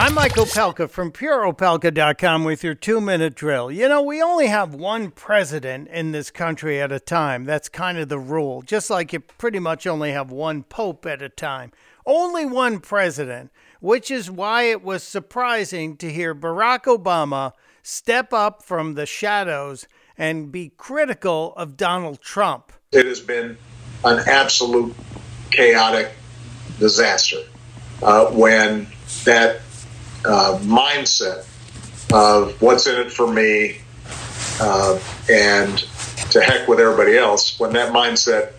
I'm Michael Pelka from PureOpelka.com with your two minute drill. You know, we only have one president in this country at a time. That's kind of the rule. Just like you pretty much only have one pope at a time. Only one president, which is why it was surprising to hear Barack Obama step up from the shadows and be critical of Donald Trump. It has been an absolute chaotic disaster uh, when that uh, mindset of what's in it for me uh, and to heck with everybody else when that mindset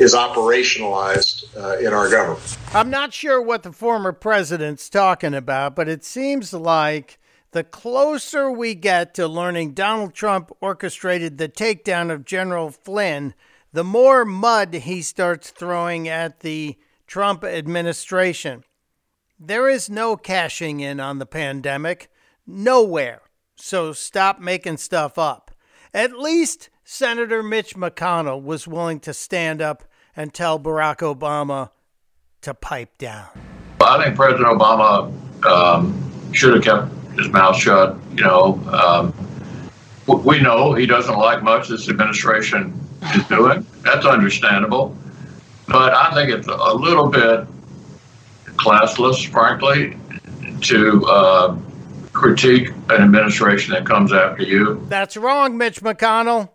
is operationalized uh, in our government. I'm not sure what the former president's talking about, but it seems like the closer we get to learning Donald Trump orchestrated the takedown of General Flynn, the more mud he starts throwing at the Trump administration. There is no cashing in on the pandemic, nowhere. So stop making stuff up. At least Senator Mitch McConnell was willing to stand up and tell Barack Obama to pipe down. I think President Obama um, should have kept his mouth shut. You know, um, we know he doesn't like much this administration is doing. That's understandable. But I think it's a little bit classless, frankly, to uh, critique an administration that comes after you. That's wrong, Mitch McConnell.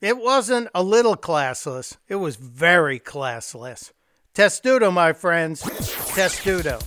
It wasn't a little classless, it was very classless. Testudo, my friends. Testudo.